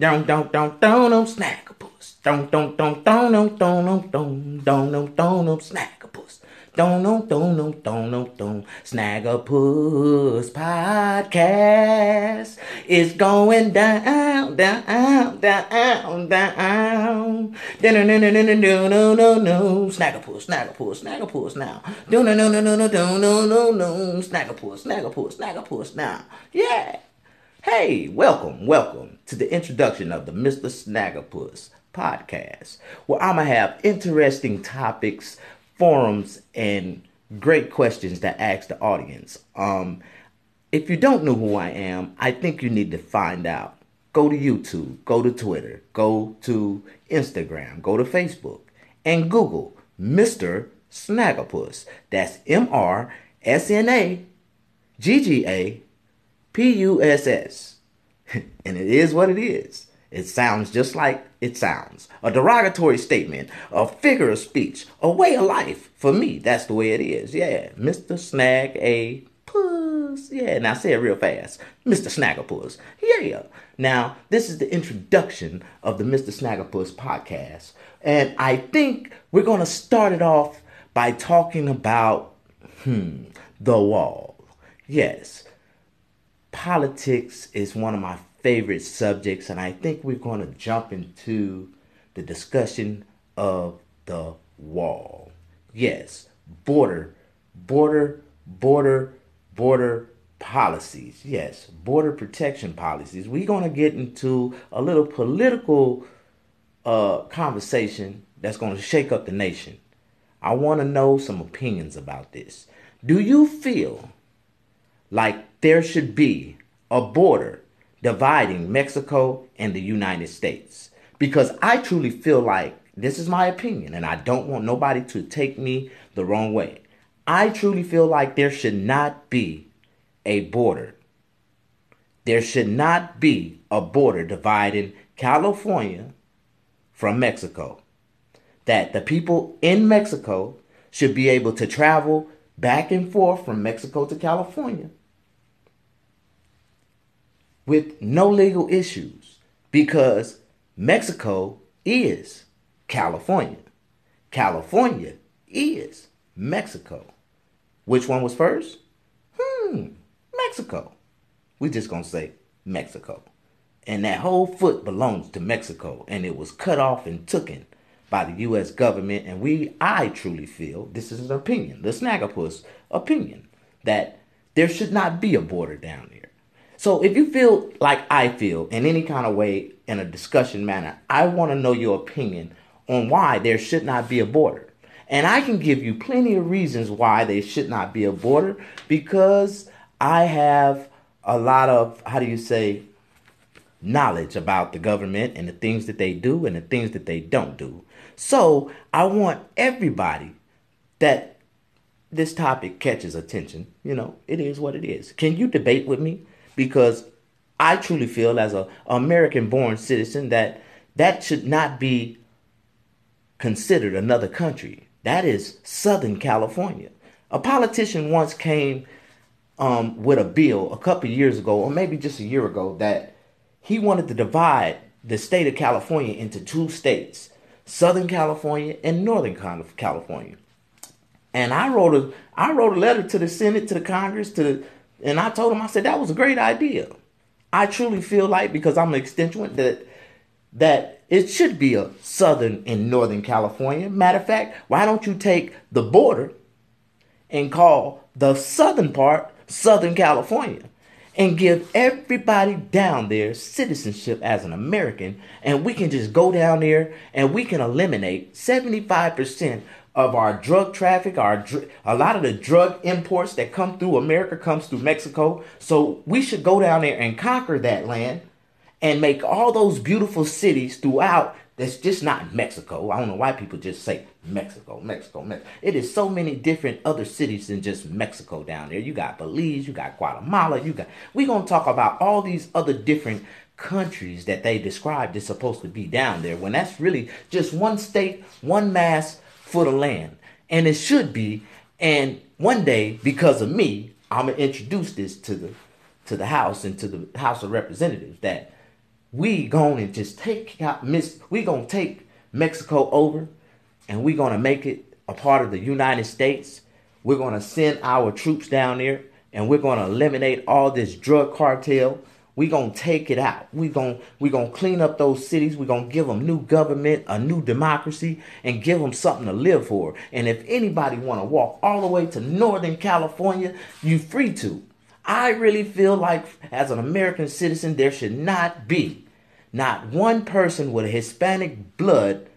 Don't don't don't don't don't snagglepuss. Don't don't don't don't don't don't don't don't don't don't don't snagglepuss. Don't don't don't don't don't don't don't snagglepuss podcast. It's going down down down down. No no no no no no no no no snagglepuss snagglepuss snagglepuss now. No no no no no no no no no no snagglepuss snagglepuss snagglepuss now. Yeah. Hey, welcome, welcome to the introduction of the Mr. Snaggapuss podcast, where I'm going to have interesting topics, forums, and great questions to ask the audience. Um, if you don't know who I am, I think you need to find out. Go to YouTube, go to Twitter, go to Instagram, go to Facebook, and Google Mr. Snaggapuss. That's M R S N A G G A P U S S. And it is what it is. It sounds just like it sounds. A derogatory statement, a figure of speech, a way of life. For me, that's the way it is. Yeah, Mr. Snag a Puss. Yeah, now say it real fast. Mr. Snaggapuss. Yeah. Yeah. Now, this is the introduction of the Mr. Snaggapuss podcast. And I think we're going to start it off by talking about, hmm, the wall. Yes, politics is one of my favorite subjects, and I think we're going to jump into the discussion of the wall. Yes, border, border, border, border policies. Yes, border protection policies. We're going to get into a little political uh, conversation that's going to shake up the nation. I want to know some opinions about this. Do you feel like there should be a border dividing Mexico and the United States. Because I truly feel like this is my opinion, and I don't want nobody to take me the wrong way. I truly feel like there should not be a border. There should not be a border dividing California from Mexico. That the people in Mexico should be able to travel back and forth from Mexico to California with no legal issues because Mexico is California. California is Mexico. Which one was first? Hmm, Mexico. We just gonna say Mexico. And that whole foot belongs to Mexico and it was cut off and taken by the US government and we I truly feel this is an opinion, the Snaggapuss opinion, that there should not be a border down there. So if you feel like I feel in any kind of way in a discussion manner, I want to know your opinion on why there should not be a border. And I can give you plenty of reasons why there should not be a border because I have a lot of, how do you say, knowledge about the government and the things that they do and the things that they don't do. So I want everybody that this topic catches attention. You know, it is what it is. Can you debate with me? Because I truly feel as a American born citizen that that should not be considered another country. That is Southern California. A politician once came um, with a bill a couple years ago, or maybe just a year ago, that he wanted to divide the state of California into two states, Southern California and Northern California. And I wrote a I wrote a letter to the Senate, to the Congress, to the and I told him, I said, that was a great idea. I truly feel like, because I'm an extension, that that it should be a Southern and Northern California. Matter of fact, why don't you take the border and call the southern part Southern California and give everybody down there citizenship as an American, and we can just go down there and we can eliminate 75% of our drug traffic, our a lot of the drug imports that come through America comes through Mexico. So we should go down there and conquer that land and make all those beautiful cities throughout that's just not Mexico. I don't know why people just say Mexico, Mexico, Mexico. It is so many different other cities than just Mexico down there. You got Belize, you got Guatemala, you got we're gonna talk about all these other different countries that they described is supposed to be down there when that's really just one state, one mass, for the land. And it should be. And one day, because of me, I'm gonna introduce this to the to the House and to the House of Representatives that we going to just take out miss we to take Mexico over and we to make it a part of the United States. We're to send our troops down there and we're to eliminate all this drug cartel. We're going to take it out. We're going we going to clean up those cities. We're going to give them new government, a new democracy and give them something to live for. And if anybody want to walk all the way to Northern California, you free to. I really feel like as an American citizen there should not be not one person with Hispanic blood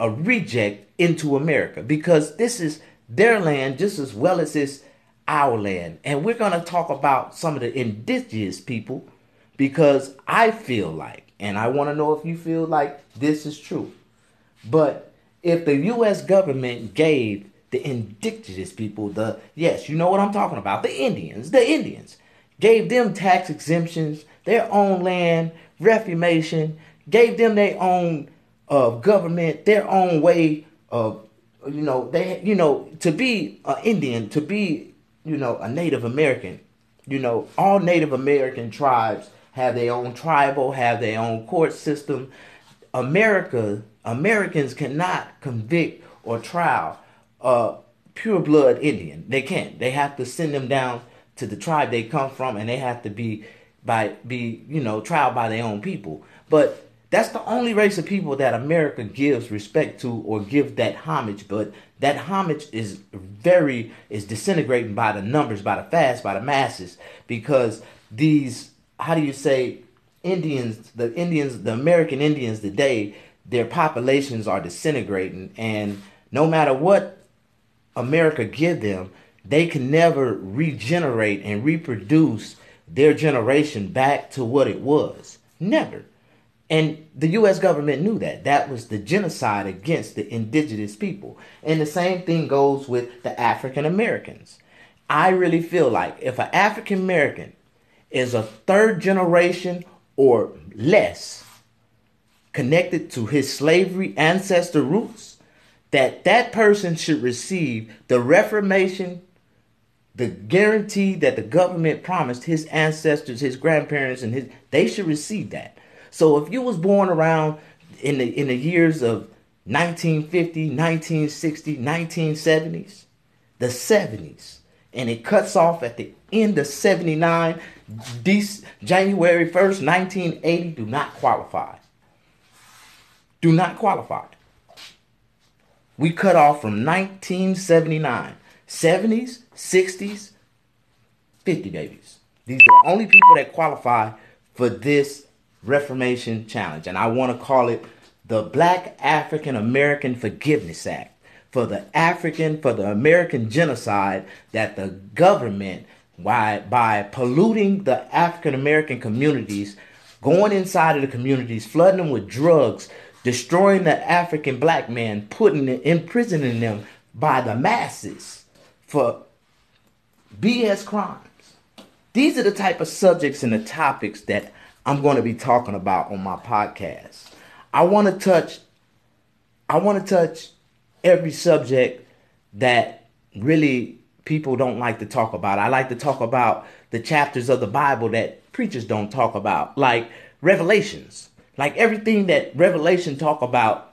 a reject into America because this is their land just as well as it's our land. And we're going to talk about some of the indigenous people because I feel like, and I want to know if you feel like this is true. But if the U.S. government gave the indigenous people, the, yes, you know what I'm talking about, the Indians, the Indians, gave them tax exemptions, their own land, reformation, gave them their own uh, government, their own way of, you know, they, you know, to be an Indian, to be, you know, a Native American, you know, all Native American tribes have their own tribal, have their own court system. America, Americans cannot convict or trial a pure blood Indian. They can't. They have to send them down to the tribe they come from, and they have to be by be you know tried by their own people. But that's the only race of people that America gives respect to or give that homage. But that homage is very is disintegrating by the numbers, by the fast, by the masses, because these how do you say Indians, the Indians, the American Indians today, their populations are disintegrating, and no matter what America give them, they can never regenerate and reproduce their generation back to what it was. Never. And the US government knew that. That was the genocide against the indigenous people. And the same thing goes with the African Americans. I really feel like if an African American is a third generation or less connected to his slavery ancestor roots, that that person should receive the reformation the guarantee that the government promised his ancestors, his grandparents, and his they should receive that. So if you was born around in the in the years of 1950, 1960, 1970s, the 70s, and it cuts off at the end of 79, January 1st, 1980, do not qualify. Do not qualify. We cut off from 1979. 70s, 60s, 50 babies. These are the only people that qualify for this Reformation Challenge. And I want to call it the Black African American Forgiveness Act for the African, for the American genocide that the government, by, by polluting the African American communities, going inside of the communities, flooding them with drugs, destroying the African black man, putting imprisoning them by the masses for BS crimes. These are the type of subjects and the topics that I'm going to be talking about on my podcast. I want to touch I want to touch every subject that really people don't like to talk about. I like to talk about the chapters of the Bible that preachers don't talk about, like Revelations. Like everything that Revelation talk about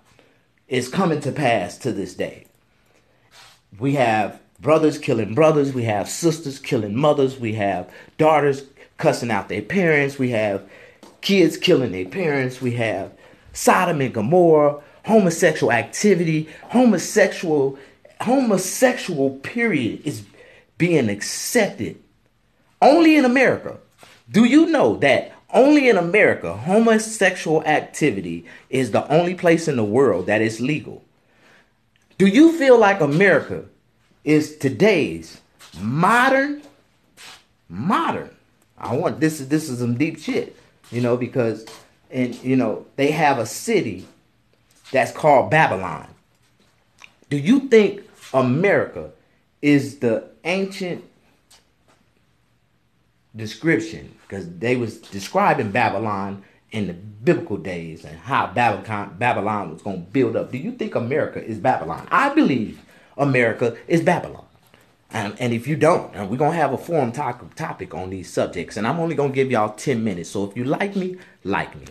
is coming to pass to this day. We have brothers killing brothers, we have sisters killing mothers, we have daughters cussing out their parents, we have kids killing their parents, we have Sodom and Gomorrah, homosexual activity, homosexual homosexual period is being accepted only in America. Do you know that only in America homosexual activity is the only place in the world that is legal? Do you feel like America is today's modern modern i want this is this is some deep shit you know because and you know they have a city that's called babylon do you think america is the ancient description because they was describing babylon in the biblical days and how babylon babylon was going to build up do you think america is babylon i believe America is Babylon. And, and if you don't, and we're going to have a forum talk, topic on these subjects, and I'm only going to give y'all 10 minutes. So if you like me, like me.